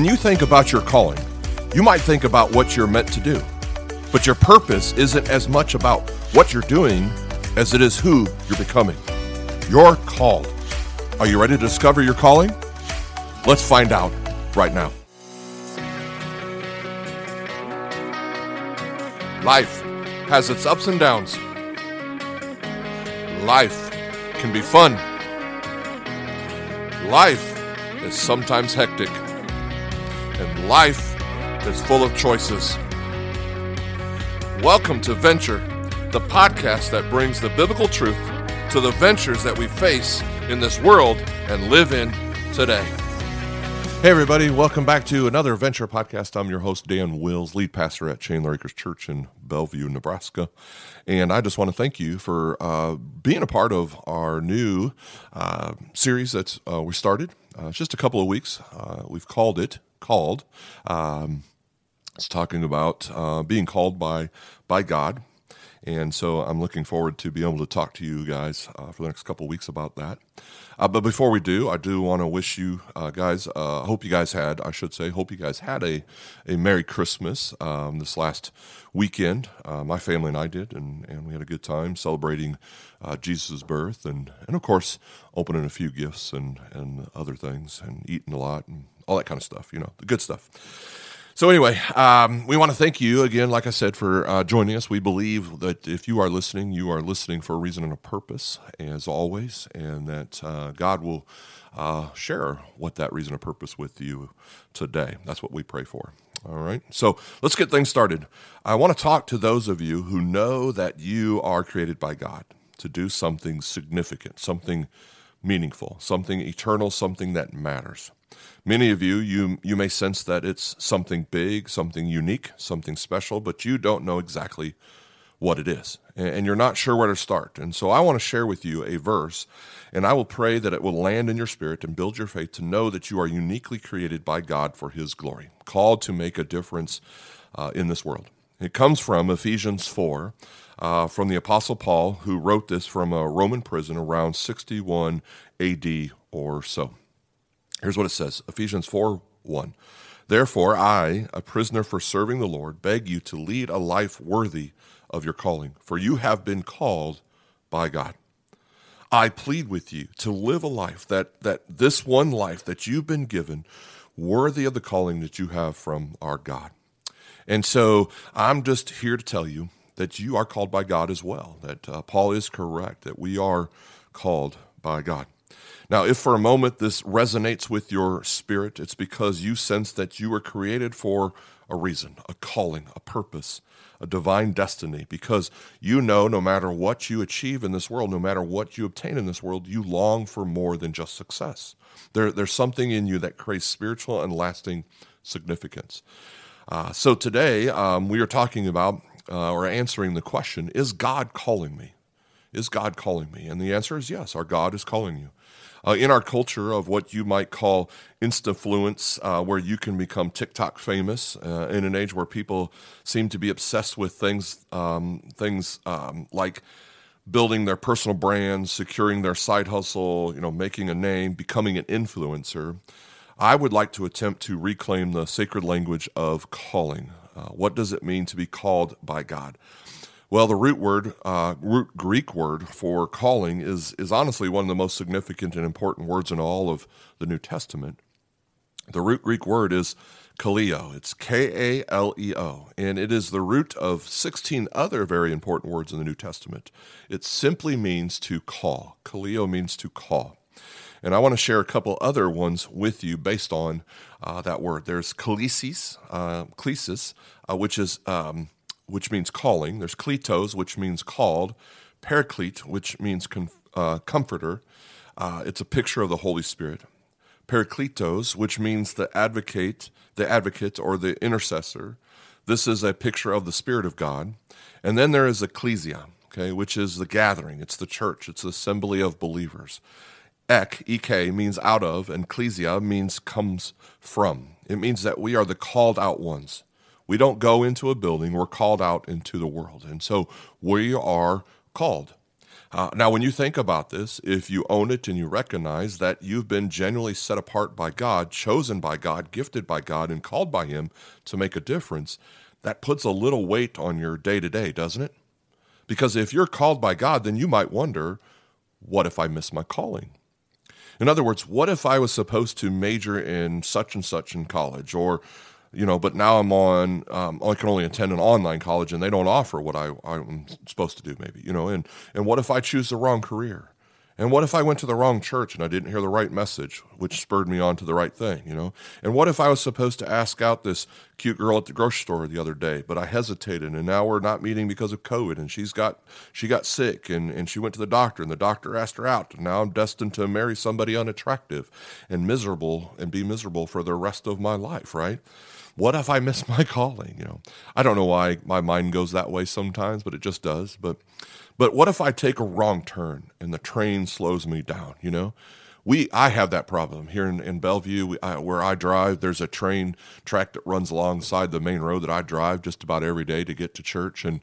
When you think about your calling, you might think about what you're meant to do. But your purpose isn't as much about what you're doing as it is who you're becoming. You're called. Are you ready to discover your calling? Let's find out right now. Life has its ups and downs. Life can be fun. Life is sometimes hectic. And life is full of choices. Welcome to Venture, the podcast that brings the biblical truth to the ventures that we face in this world and live in today. Hey, everybody, welcome back to another Venture podcast. I'm your host, Dan Wills, lead pastor at Chandler Acres Church in Bellevue, Nebraska. And I just want to thank you for uh, being a part of our new uh, series that uh, we started. Uh, it's just a couple of weeks. Uh, we've called it, called. Um, it's talking about uh, being called by by God, and so I'm looking forward to be able to talk to you guys uh, for the next couple weeks about that. Uh, but before we do, I do want to wish you uh, guys, uh, hope you guys had, I should say, hope you guys had a, a Merry Christmas um, this last weekend. Uh, my family and I did, and, and we had a good time celebrating uh, Jesus' birth and, and, of course, opening a few gifts and, and other things and eating a lot and all that kind of stuff, you know, the good stuff. So, anyway, um, we want to thank you again, like I said, for uh, joining us. We believe that if you are listening, you are listening for a reason and a purpose, as always, and that uh, God will uh, share what that reason and purpose with you today. That's what we pray for. All right. So let's get things started. I want to talk to those of you who know that you are created by God to do something significant, something meaningful, something eternal, something that matters. Many of you, you, you may sense that it's something big, something unique, something special, but you don't know exactly what it is. And you're not sure where to start. And so I want to share with you a verse, and I will pray that it will land in your spirit and build your faith to know that you are uniquely created by God for His glory, called to make a difference uh, in this world. It comes from Ephesians 4, uh, from the Apostle Paul, who wrote this from a Roman prison around 61 AD or so. Here's what it says Ephesians 4 1. Therefore, I, a prisoner for serving the Lord, beg you to lead a life worthy of your calling, for you have been called by God. I plead with you to live a life that, that this one life that you've been given, worthy of the calling that you have from our God. And so I'm just here to tell you that you are called by God as well, that uh, Paul is correct, that we are called by God. Now, if for a moment this resonates with your spirit, it's because you sense that you were created for a reason, a calling, a purpose, a divine destiny, because you know no matter what you achieve in this world, no matter what you obtain in this world, you long for more than just success. There, there's something in you that creates spiritual and lasting significance. Uh, so today um, we are talking about uh, or answering the question Is God calling me? Is God calling me? And the answer is yes, our God is calling you. Uh, in our culture of what you might call instafluence, uh, where you can become TikTok famous, uh, in an age where people seem to be obsessed with things, um, things um, like building their personal brands, securing their side hustle, you know, making a name, becoming an influencer. I would like to attempt to reclaim the sacred language of calling. Uh, what does it mean to be called by God? Well, the root word, uh, root Greek word for calling is, is honestly one of the most significant and important words in all of the New Testament. The root Greek word is kaleo. It's K A L E O, and it is the root of 16 other very important words in the New Testament. It simply means to call. Kaleo means to call. And I want to share a couple other ones with you based on uh, that word. There's klesis, uh, klesis, uh, which is um, which means calling. There's kletos, which means called. Paraclete, which means com- uh, comforter. Uh, it's a picture of the Holy Spirit. Parakletos, which means the advocate, the advocate or the intercessor. This is a picture of the Spirit of God. And then there is ecclesia, okay, which is the gathering. It's the church. It's the assembly of believers. Ek, ek, means out of, and ecclesia means comes from. It means that we are the called out ones. We don't go into a building, we're called out into the world. And so we are called. Uh, now, when you think about this, if you own it and you recognize that you've been genuinely set apart by God, chosen by God, gifted by God, and called by Him to make a difference, that puts a little weight on your day to day, doesn't it? Because if you're called by God, then you might wonder, what if I miss my calling? In other words, what if I was supposed to major in such and such in college, or you know, but now I'm on, um, I can only attend an online college and they don't offer what I, I'm supposed to do, maybe, you know, and, and what if I choose the wrong career? And what if I went to the wrong church and I didn't hear the right message, which spurred me on to the right thing, you know? And what if I was supposed to ask out this cute girl at the grocery store the other day, but I hesitated and now we're not meeting because of COVID and she's got she got sick and, and she went to the doctor and the doctor asked her out and now I'm destined to marry somebody unattractive and miserable and be miserable for the rest of my life, right? What if I miss my calling? You know, I don't know why my mind goes that way sometimes, but it just does. But, but what if I take a wrong turn and the train slows me down? You know, we I have that problem here in, in Bellevue we, I, where I drive. There's a train track that runs alongside the main road that I drive just about every day to get to church, and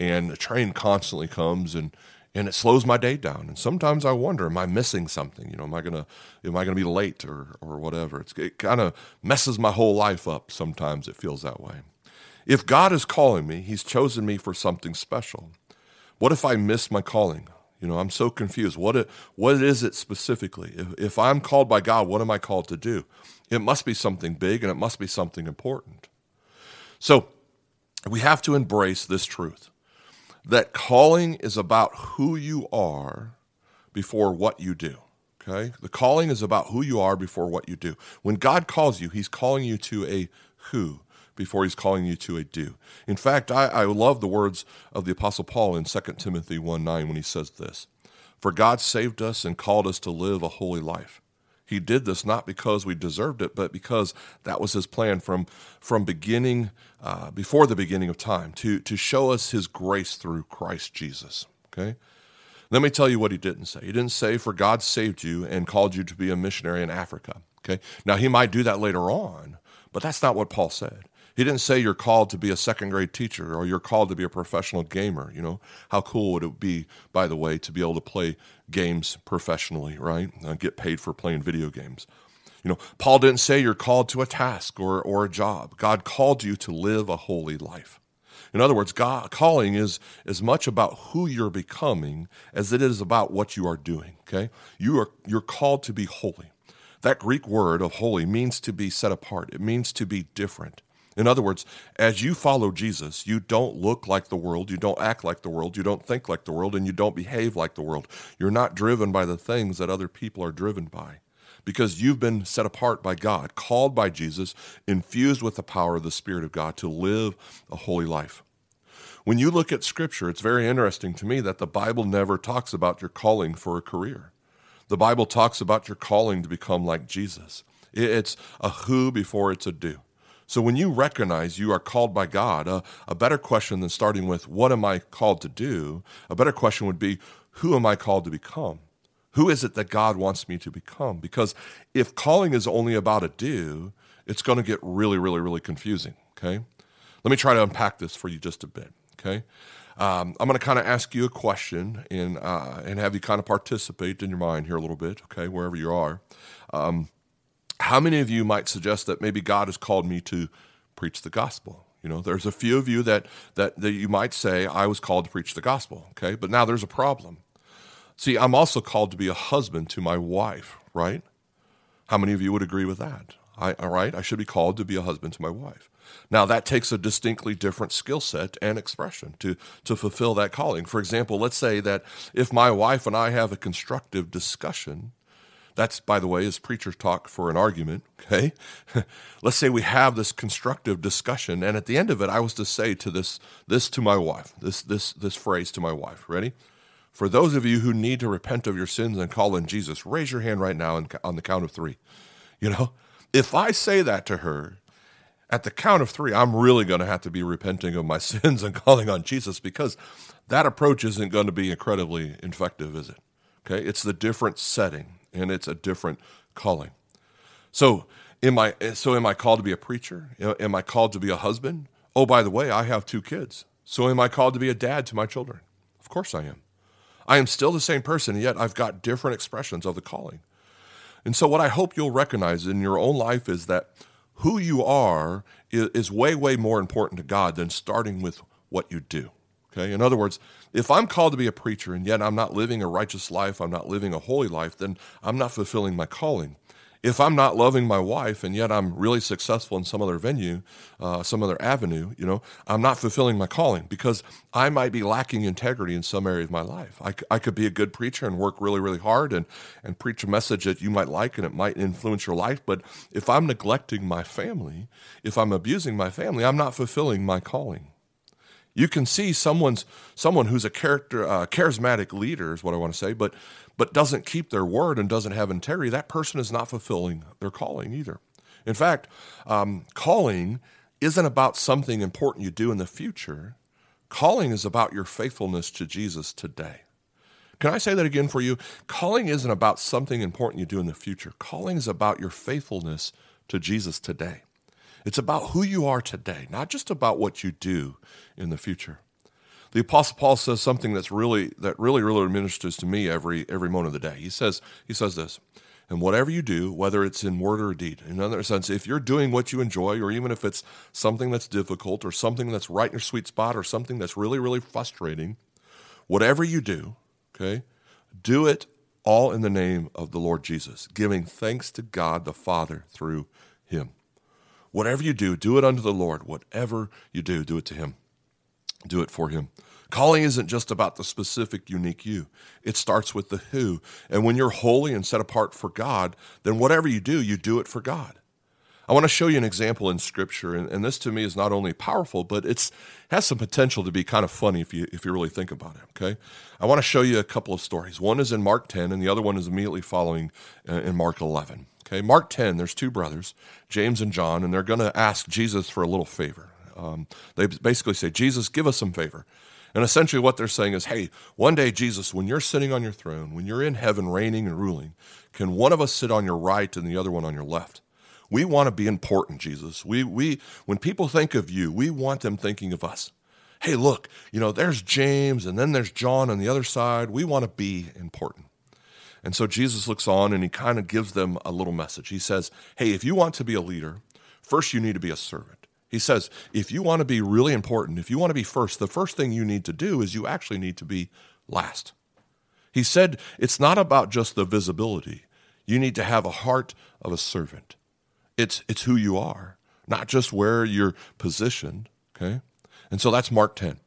and the train constantly comes and and it slows my day down. And sometimes I wonder, am I missing something? You know, am I gonna am I gonna be late or or whatever? It's, it kind of messes my whole life up. Sometimes it feels that way. If God is calling me, He's chosen me for something special. What if I miss my calling? You know, I'm so confused. What it, what is it specifically? If, if I'm called by God, what am I called to do? It must be something big and it must be something important. So we have to embrace this truth that calling is about who you are before what you do. Okay? The calling is about who you are before what you do. When God calls you, He's calling you to a who before He's calling you to a do. In fact, I, I love the words of the Apostle Paul in 2 Timothy 1 9 when he says this For God saved us and called us to live a holy life he did this not because we deserved it, but because that was his plan from, from beginning, uh, before the beginning of time, to, to show us his grace through Christ Jesus. Okay? Let me tell you what he didn't say. He didn't say, For God saved you and called you to be a missionary in Africa. Okay? Now, he might do that later on, but that's not what Paul said. He didn't say you're called to be a second grade teacher or you're called to be a professional gamer. You know, how cool would it be, by the way, to be able to play games professionally, right? Uh, get paid for playing video games. You know, Paul didn't say you're called to a task or, or a job. God called you to live a holy life. In other words, God calling is as much about who you're becoming as it is about what you are doing. Okay, you are you're called to be holy. That Greek word of holy means to be set apart. It means to be different. In other words, as you follow Jesus, you don't look like the world, you don't act like the world, you don't think like the world, and you don't behave like the world. You're not driven by the things that other people are driven by because you've been set apart by God, called by Jesus, infused with the power of the Spirit of God to live a holy life. When you look at Scripture, it's very interesting to me that the Bible never talks about your calling for a career. The Bible talks about your calling to become like Jesus. It's a who before it's a do. So when you recognize you are called by God, uh, a better question than starting with, what am I called to do? A better question would be, who am I called to become? Who is it that God wants me to become? Because if calling is only about a do, it's going to get really, really, really confusing. Okay. Let me try to unpack this for you just a bit. Okay. Um, I'm going to kind of ask you a question and, uh, and have you kind of participate in your mind here a little bit, okay, wherever you are. Um, how many of you might suggest that maybe God has called me to preach the gospel? You know, there's a few of you that, that, that you might say, I was called to preach the gospel, okay? But now there's a problem. See, I'm also called to be a husband to my wife, right? How many of you would agree with that? I, all right, I should be called to be a husband to my wife. Now, that takes a distinctly different skill set and expression to, to fulfill that calling. For example, let's say that if my wife and I have a constructive discussion, that's, by the way, is preacher's talk for an argument, okay? Let's say we have this constructive discussion, and at the end of it, I was to say to this, this to my wife, this, this, this phrase to my wife. Ready? For those of you who need to repent of your sins and call in Jesus, raise your hand right now on the count of three. You know, if I say that to her, at the count of three, I'm really going to have to be repenting of my sins and calling on Jesus because that approach isn't going to be incredibly effective, is it? Okay, it's the different setting and it's a different calling. So, am I so am I called to be a preacher? Am I called to be a husband? Oh, by the way, I have two kids. So am I called to be a dad to my children? Of course I am. I am still the same person, yet I've got different expressions of the calling. And so, what I hope you'll recognize in your own life is that who you are is, way, way more important to God than starting with what you do. Okay? In other words, if I'm called to be a preacher and yet I'm not living a righteous life, I'm not living a holy life, then I'm not fulfilling my calling. If I'm not loving my wife and yet I'm really successful in some other venue, uh, some other avenue, you know, I'm not fulfilling my calling because I might be lacking integrity in some area of my life. I, I could be a good preacher and work really, really hard and, and preach a message that you might like and it might influence your life. But if I'm neglecting my family, if I'm abusing my family, I'm not fulfilling my calling. You can see someone's someone who's a character uh, charismatic leader is what I want to say, but but doesn't keep their word and doesn't have integrity. That person is not fulfilling their calling either. In fact, um, calling isn't about something important you do in the future. Calling is about your faithfulness to Jesus today. Can I say that again for you? Calling isn't about something important you do in the future. Calling is about your faithfulness to Jesus today. It's about who you are today, not just about what you do in the future. The Apostle Paul says something that's really that really really ministers to me every every moment of the day. He says he says this, and whatever you do, whether it's in word or deed, in other sense, if you're doing what you enjoy, or even if it's something that's difficult, or something that's right in your sweet spot, or something that's really really frustrating, whatever you do, okay, do it all in the name of the Lord Jesus, giving thanks to God the Father through Him. Whatever you do, do it unto the Lord. Whatever you do, do it to Him. Do it for Him. Calling isn't just about the specific, unique you. It starts with the who. And when you're holy and set apart for God, then whatever you do, you do it for God. I want to show you an example in Scripture, and, and this to me is not only powerful, but it has some potential to be kind of funny if you if you really think about it. Okay, I want to show you a couple of stories. One is in Mark 10, and the other one is immediately following uh, in Mark 11. Okay, Mark 10, there's two brothers, James and John, and they're going to ask Jesus for a little favor. Um, they basically say, Jesus, give us some favor. And essentially, what they're saying is, hey, one day, Jesus, when you're sitting on your throne, when you're in heaven reigning and ruling, can one of us sit on your right and the other one on your left? We want to be important, Jesus. We, we, when people think of you, we want them thinking of us. Hey, look, you know, there's James and then there's John on the other side. We want to be important. And so Jesus looks on and he kind of gives them a little message. He says, Hey, if you want to be a leader, first you need to be a servant. He says, if you want to be really important, if you want to be first, the first thing you need to do is you actually need to be last. He said, it's not about just the visibility. You need to have a heart of a servant. It's, it's who you are, not just where you're positioned. Okay? And so that's Mark 10.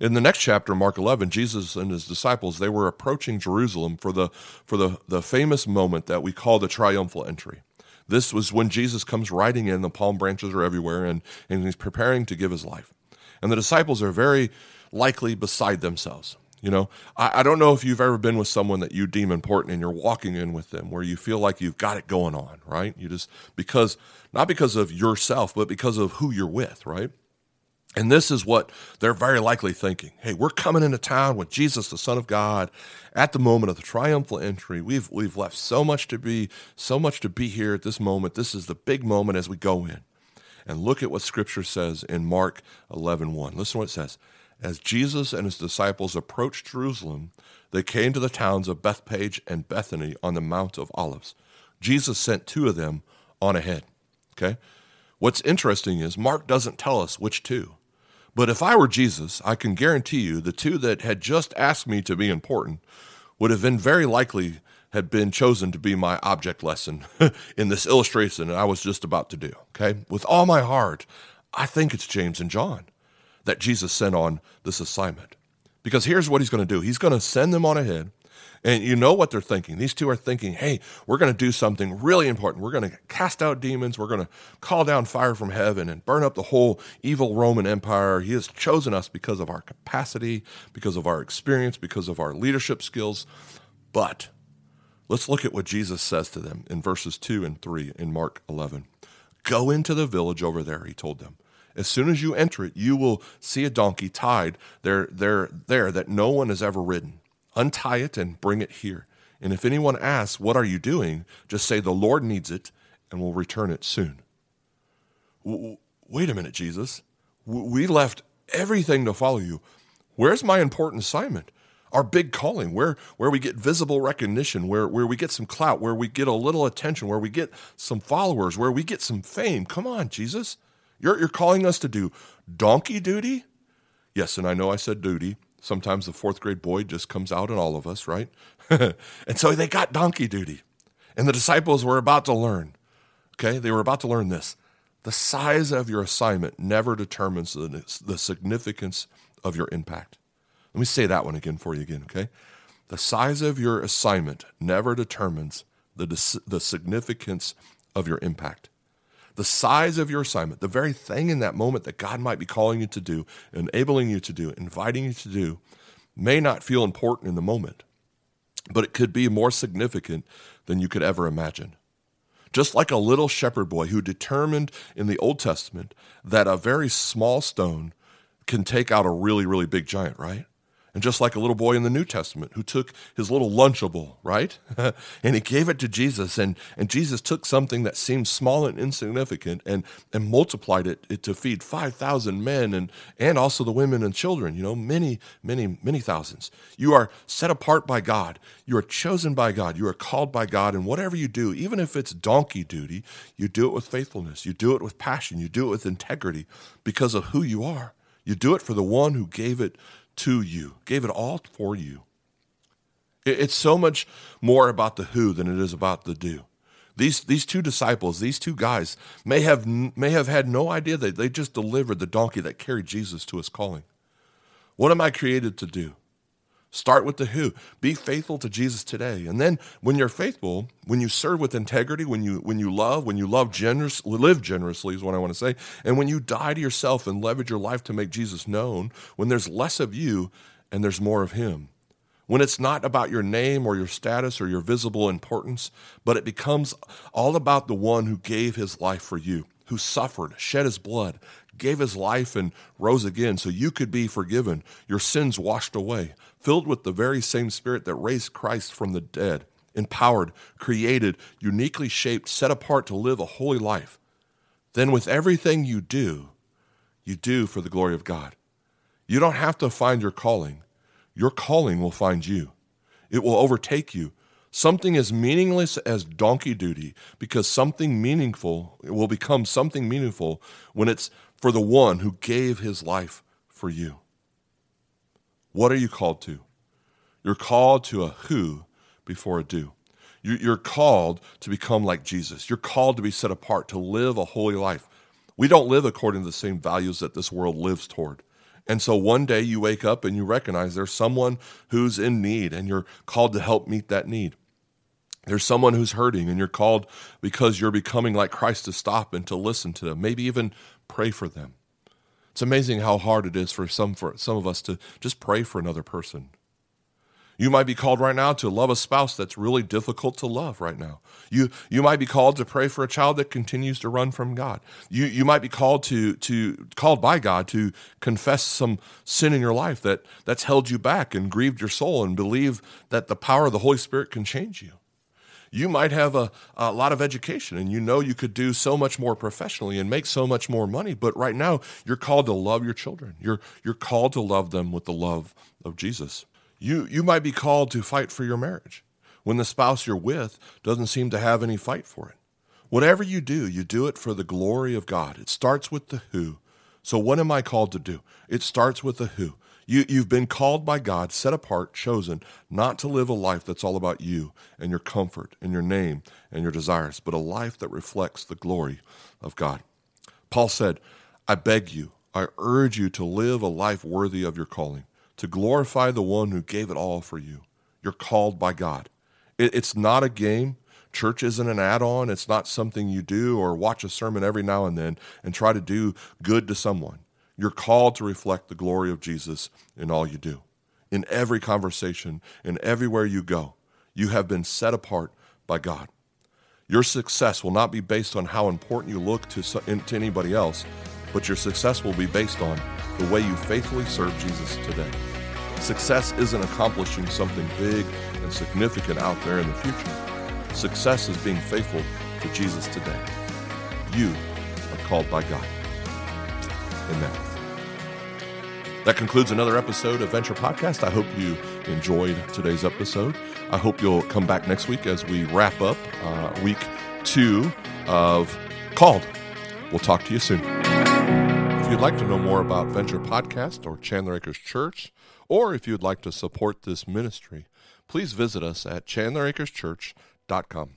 In the next chapter, Mark 11, Jesus and his disciples, they were approaching Jerusalem for the, for the, the famous moment that we call the triumphal entry. This was when Jesus comes riding in, the palm branches are everywhere, and, and he's preparing to give his life. And the disciples are very likely beside themselves. You know, I, I, don't know if you've ever been with someone that you deem important and you're walking in with them where you feel like you've got it going on, right? You just, because, not because of yourself, but because of who you're with, right? And this is what they're very likely thinking. Hey, we're coming into town with Jesus, the Son of God, at the moment of the triumphal entry. We've we've left so much to be, so much to be here at this moment. This is the big moment as we go in. And look at what Scripture says in Mark 11, 1. Listen to what it says. As Jesus and his disciples approached Jerusalem, they came to the towns of Bethphage and Bethany on the Mount of Olives. Jesus sent two of them on ahead. Okay? What's interesting is Mark doesn't tell us which two. But if I were Jesus, I can guarantee you the two that had just asked me to be important would have been very likely had been chosen to be my object lesson in this illustration that I was just about to do. Okay? With all my heart, I think it's James and John that Jesus sent on this assignment. Because here's what he's going to do he's going to send them on ahead and you know what they're thinking. These two are thinking, hey, we're going to do something really important. We're going to cast out demons. We're going to call down fire from heaven and burn up the whole evil Roman Empire. He has chosen us because of our capacity, because of our experience, because of our leadership skills. But let's look at what Jesus says to them in verses 2 and 3 in Mark 11. Go into the village over there, he told them. As soon as you enter it, you will see a donkey tied there, there, there that no one has ever ridden untie it and bring it here. And if anyone asks, What are you doing? just say, The Lord needs it and we'll return it soon. Wait a minute, Jesus. We left everything to follow you. Where's my important assignment? our big calling, where, where we get visible recognition, where, where we get some clout, where we get a little attention, where we get some followers, where we get some fame. Come on, Jesus. You're, you're calling us to do donkey duty? Yes, and I know I said duty. Sometimes the fourth grade boy just comes out in all of us, right? and so they got donkey duty. And the disciples were about to learn. Okay, they were about to learn this. The size of your assignment never determines the, the significance of your impact. Let me say that one again for you again, okay? The size of your assignment never determines the, the significance of your impact. The size of your assignment, the very thing in that moment that God might be calling you to do, enabling you to do, inviting you to do, may not feel important in the moment, but it could be more significant than you could ever imagine. Just like a little shepherd boy who determined in the Old Testament that a very small stone can take out a really, really big giant, right? And just like a little boy in the New Testament who took his little Lunchable, right? and he gave it to Jesus. And, and Jesus took something that seemed small and insignificant and, and multiplied it, it to feed 5,000 men and, and also the women and children, you know, many, many, many thousands. You are set apart by God. You are chosen by God. You are called by God. And whatever you do, even if it's donkey duty, you do it with faithfulness. You do it with passion. You do it with integrity because of who you are. You do it for the one who gave it to you, gave it all for you. It's so much more about the who than it is about the do. These, these two disciples, these two guys, may have, may have had no idea that they just delivered the donkey that carried Jesus to his calling. What am I created to do? Start with the who. Be faithful to Jesus today. And then when you're faithful, when you serve with integrity, when you when you love, when you love generous, live generously is what I want to say. And when you die to yourself and leverage your life to make Jesus known, when there's less of you and there's more of him. When it's not about your name or your status or your visible importance, but it becomes all about the one who gave his life for you, who suffered, shed his blood, gave his life and rose again so you could be forgiven, your sins washed away, filled with the very same Spirit that raised Christ from the dead, empowered, created, uniquely shaped, set apart to live a holy life, then with everything you do, you do for the glory of God. You don't have to find your calling. Your calling will find you. It will overtake you. Something as meaningless as donkey duty, because something meaningful will become something meaningful when it's for the one who gave his life for you. What are you called to? You're called to a who before a do. You're called to become like Jesus. You're called to be set apart, to live a holy life. We don't live according to the same values that this world lives toward. And so one day you wake up and you recognize there's someone who's in need and you're called to help meet that need. There's someone who's hurting and you're called because you're becoming like Christ to stop and to listen to them, maybe even pray for them. It's amazing how hard it is for some for some of us to just pray for another person. You might be called right now to love a spouse that's really difficult to love right now. You you might be called to pray for a child that continues to run from God. You you might be called to to called by God to confess some sin in your life that that's held you back and grieved your soul and believe that the power of the Holy Spirit can change you you might have a, a lot of education and you know you could do so much more professionally and make so much more money. But right now, you're called to love your children. You're, you're called to love them with the love of Jesus. You, you might be called to fight for your marriage when the spouse you're with doesn't seem to have any fight for it. Whatever you do, you do it for the glory of God. It starts with the who. So, what am I called to do? It starts with the who. You, you've been called by God, set apart, chosen, not to live a life that's all about you and your comfort and your name and your desires, but a life that reflects the glory of God. Paul said, I beg you, I urge you to live a life worthy of your calling, to glorify the one who gave it all for you. You're called by God. It, it's not a game. Church isn't an add on. It's not something you do or watch a sermon every now and then and try to do good to someone. You're called to reflect the glory of Jesus in all you do. In every conversation, in everywhere you go, you have been set apart by God. Your success will not be based on how important you look to, to anybody else, but your success will be based on the way you faithfully serve Jesus today. Success isn't accomplishing something big and significant out there in the future. Success is being faithful to Jesus today. You are called by God. Amen. That concludes another episode of Venture Podcast. I hope you enjoyed today's episode. I hope you'll come back next week as we wrap up uh, week two of Called. We'll talk to you soon. If you'd like to know more about Venture Podcast or Chandler Acres Church, or if you'd like to support this ministry, please visit us at chandleracreschurch.com.